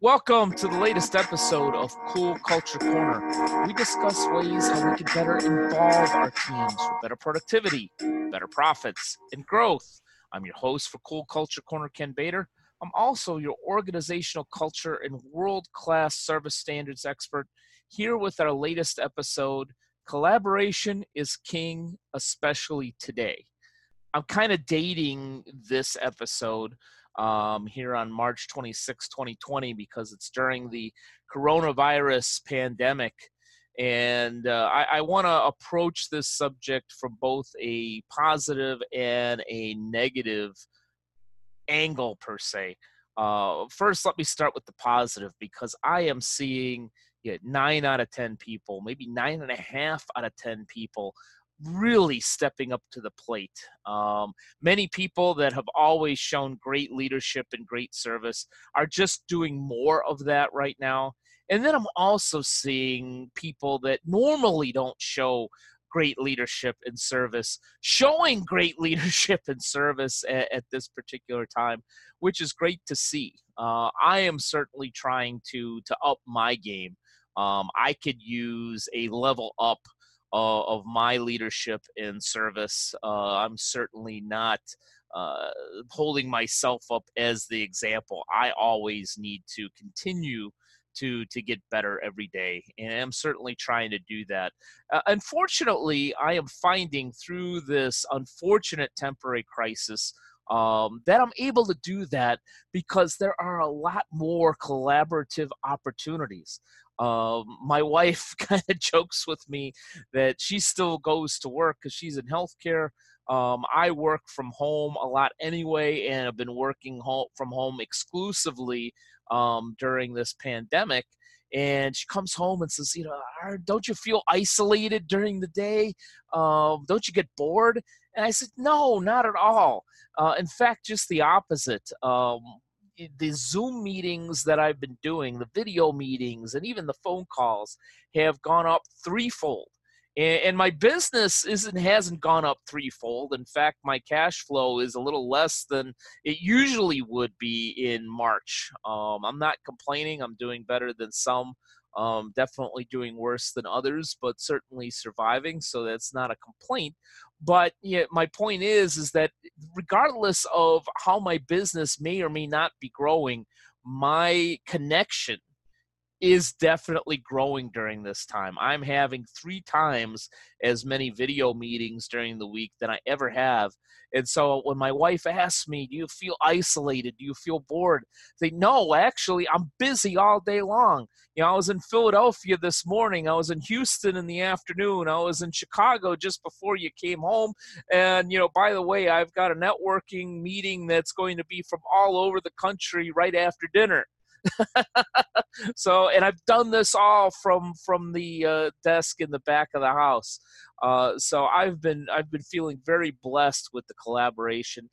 Welcome to the latest episode of Cool Culture Corner. We discuss ways how we can better involve our teams for better productivity, better profits, and growth. I'm your host for Cool Culture Corner, Ken Bator. I'm also your organizational culture and world class service standards expert here with our latest episode Collaboration is King, especially today. I'm kind of dating this episode um, here on March 26, 2020, because it's during the coronavirus pandemic. And uh, I, I want to approach this subject from both a positive and a negative angle, per se. Uh, first, let me start with the positive because I am seeing know, nine out of 10 people, maybe nine and a half out of 10 people really stepping up to the plate. Um, many people that have always shown great leadership and great service are just doing more of that right now. And then I'm also seeing people that normally don't show great leadership and service, showing great leadership and service at, at this particular time, which is great to see. Uh, I am certainly trying to to up my game. Um, I could use a level up uh, of my leadership and service. Uh, I'm certainly not uh, holding myself up as the example. I always need to continue to to get better every day, and I'm certainly trying to do that. Uh, unfortunately, I am finding through this unfortunate temporary crisis. Um, that I'm able to do that because there are a lot more collaborative opportunities. Um, my wife kind of jokes with me that she still goes to work because she's in healthcare. Um, I work from home a lot anyway, and I've been working home, from home exclusively um, during this pandemic. And she comes home and says, "You know, don't you feel isolated during the day? Um, don't you get bored?" And I said, "No, not at all. Uh, in fact, just the opposite. Um, the Zoom meetings that I've been doing, the video meetings, and even the phone calls have gone up threefold. And, my business isn't hasn't gone up threefold. In fact, my cash flow is a little less than it usually would be in March. Um, I'm not complaining. I'm doing better than some. Um, definitely doing worse than others, but certainly surviving. So that's not a complaint. But yeah, my point is, is that regardless of how my business may or may not be growing, my connection is definitely growing during this time. I'm having three times as many video meetings during the week than I ever have. And so when my wife asks me, Do you feel isolated? Do you feel bored? Say, No, actually, I'm busy all day long. You know, I was in Philadelphia this morning. I was in Houston in the afternoon. I was in Chicago just before you came home. And, you know, by the way, I've got a networking meeting that's going to be from all over the country right after dinner. so, and I've done this all from from the uh, desk in the back of the house. Uh, so I've been I've been feeling very blessed with the collaboration,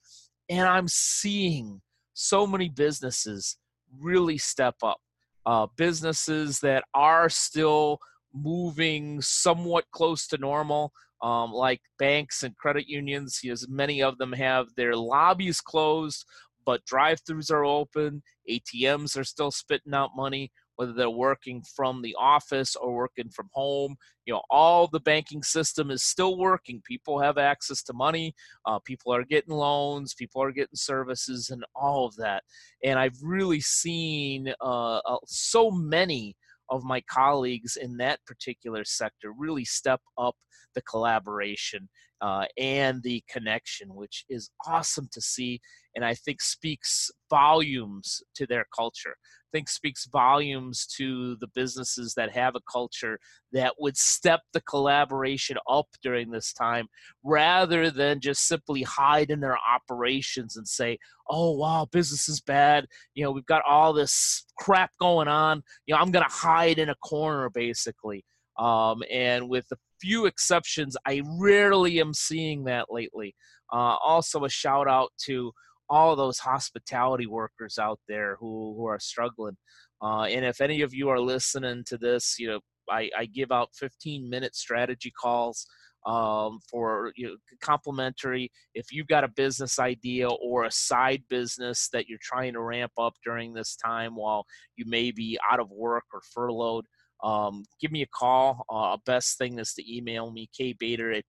and I'm seeing so many businesses really step up. Uh, businesses that are still moving somewhat close to normal, um, like banks and credit unions. As many of them have their lobbies closed, but drive-throughs are open. ATMs are still spitting out money, whether they're working from the office or working from home. You know, all the banking system is still working. People have access to money. Uh, people are getting loans. People are getting services, and all of that. And I've really seen uh, uh, so many of my colleagues in that particular sector really step up the collaboration uh, and the connection, which is awesome to see. And I think speaks volumes to their culture. I think speaks volumes to the businesses that have a culture that would step the collaboration up during this time rather than just simply hide in their operations and say, oh, wow, business is bad. You know, we've got all this crap going on. You know, I'm going to hide in a corner basically. Um, and with a few exceptions, I rarely am seeing that lately. Uh, also, a shout out to all those hospitality workers out there who, who are struggling. Uh, and if any of you are listening to this, you know, I, I give out 15 minute strategy calls. um, for you know, complimentary. If you've got a business idea or a side business that you're trying to ramp up during this time while you may be out of work or furloughed, um, give me a call. Uh, best thing is to email me, kbator at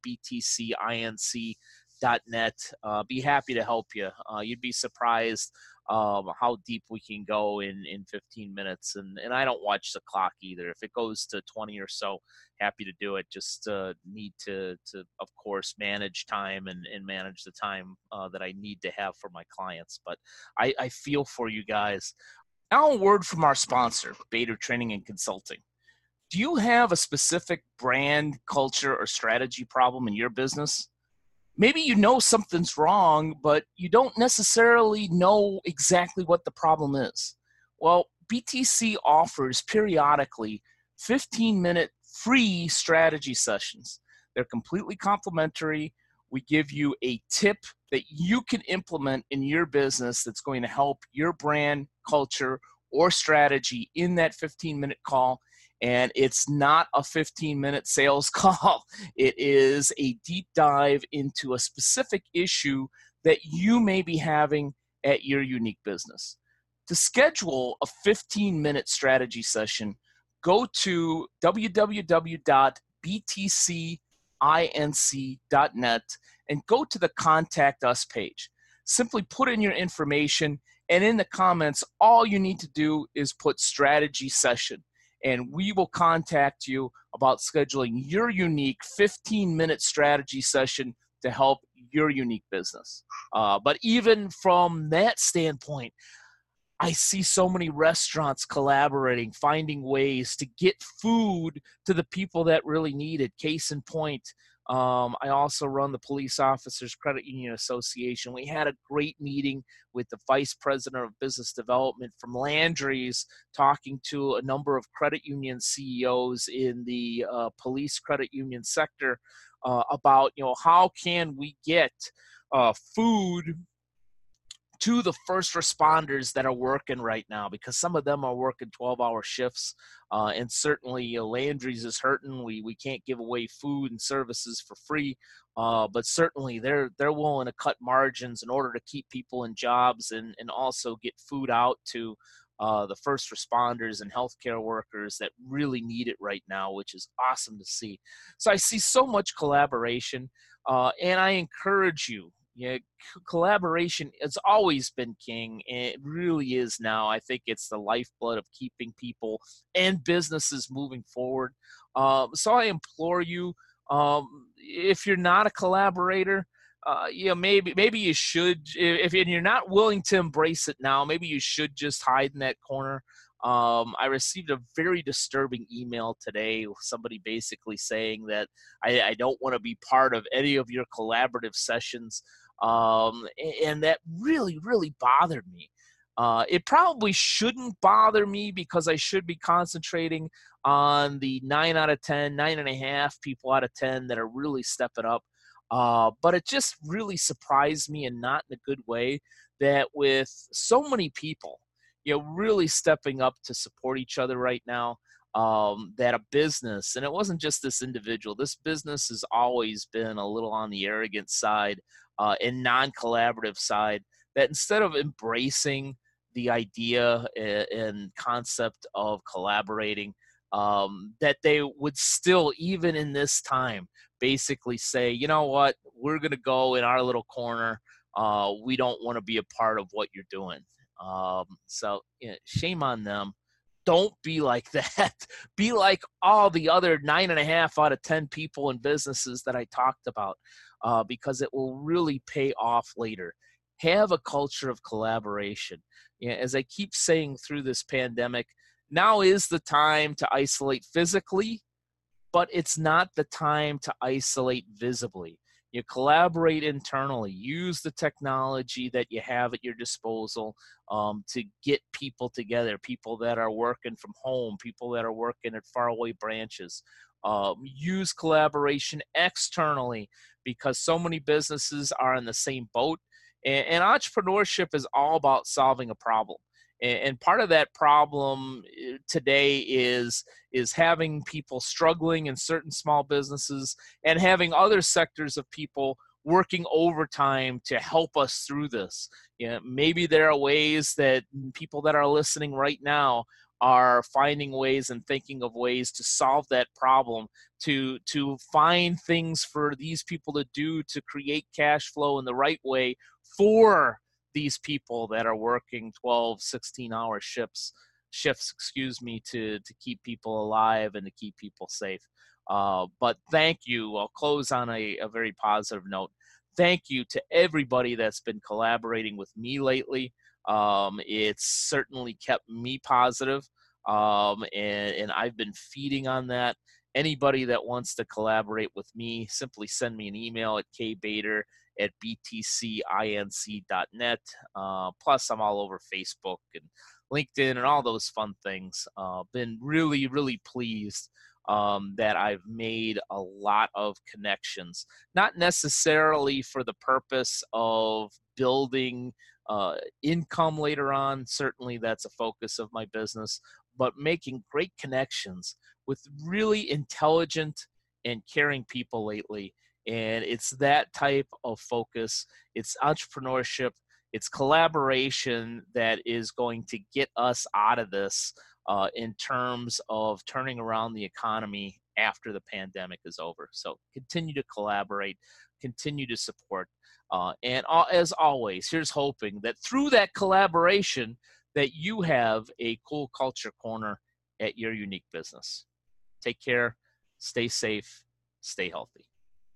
btcinc.net. Uh, be happy to help you. Uh, you'd be surprised um, how deep we can go in in 15 minutes. And and I don't watch the clock either. If it goes to 20 or so, happy to do it. Just uh, need to to of course manage time and and manage the time uh, that I need to have for my clients. But I, I feel for you guys. Now a word from our sponsor, Bator Training and Consulting. Do you have a specific brand, culture, or strategy problem in your business? Maybe you know something's wrong, but you don't necessarily know exactly what the problem is. Well, BTC offers periodically 15 minute free strategy sessions. They're completely complimentary. We give you a tip that you can implement in your business that's going to help your brand, culture, or strategy in that 15 minute call and it's not a 15 minute sales call. It is a deep dive into a specific issue that you may be having at your unique business. To schedule a 15 minute strategy session, go to www.btcinc.net and go to the Contact Us page. Simply put in your information, and in the comments, all you need to do is put strategy session and we will contact you about scheduling your unique 15 minute strategy session to help your unique business. Uh, but even from that standpoint, I see so many restaurants collaborating, finding ways to get food to the people that really need it. Case in point, um, I also run the Police Officers Credit Union Association. We had a great meeting with the Vice President of Business Development from Landry's, talking to a number of credit union CEOs in the uh, police credit union sector uh, about, you know, how can we get uh, food to the first responders that are working right now because some of them are working 12 hour shifts uh, and certainly you know, landry's is hurting we, we can't give away food and services for free uh, but certainly they're they're willing to cut margins in order to keep people in jobs and, and also get food out to uh, the first responders and healthcare workers that really need it right now, which is awesome to see. So I see so much collaboration, uh, and I encourage you yeah, collaboration has always been king. It really is now. I think it's the lifeblood of keeping people and businesses moving forward. Um, so I implore you, um, if you're not a collaborator, uh, you know, maybe maybe you should. If you're not willing to embrace it now, maybe you should just hide in that corner. Um, I received a very disturbing email today. Somebody basically saying that I, I don't want to be part of any of your collaborative sessions um, and that really, really bothered me. Uh, it probably shouldn't bother me because I should be concentrating on the nine out of ten, nine and a half people out of 10 that are really stepping up. Uh, but it just really surprised me and not in a good way that with so many people, you know, really stepping up to support each other right now, um, that a business, and it wasn't just this individual, this business has always been a little on the arrogant side uh, and non-collaborative side that instead of embracing the idea and concept of collaborating um, that they would still even in this time basically say you know what? We're going to go in our little corner. Uh, we don't want to be a part of what you're doing. Um, so you know, shame on them. Don't be like that. Be like all the other nine and a half out of 10 people and businesses that I talked about uh, because it will really pay off later. Have a culture of collaboration. Yeah, as I keep saying through this pandemic, now is the time to isolate physically, but it's not the time to isolate visibly. You collaborate internally, use the technology that you have at your disposal um, to get people together, people that are working from home, people that are working at faraway branches. Um, use collaboration externally because so many businesses are in the same boat. And, and entrepreneurship is all about solving a problem. and part of that problem eh, today is is having people struggling in certain small businesses and having other sectors of people working overtime to help us through this you know, maybe there are ways that people that are listening right now are finding ways and thinking of ways to solve that problem to to find things for these people to do to create cash flow in the right way for these people that are working 12 16 hour shifts shifts excuse me to to keep people alive and to keep people safe. Uh, but thank you. I'll close on a, a very positive note. Thank you to everybody that's been collaborating with me lately um, it's certainly kept me positive um, and, and i've been feeding on that anybody that wants to collaborate with me simply send me an email at kbator at btcinc.net. Uh, plus, I'm all over Facebook and LinkedIn and all those fun things. Uh, been really, really pleased um, that I've made a lot of connections, not necessarily for the purpose of building uh, income later on. Certainly, that's a focus of my business, but making great connections with really intelligent and caring people lately and it's that type of focus it's entrepreneurship it's collaboration that is going to get us out of this uh, in terms of turning around the economy after the pandemic is over so continue to collaborate continue to support uh, and as always here's hoping that through that collaboration that you have a cool culture corner at your unique business. Take care stay safe stay healthy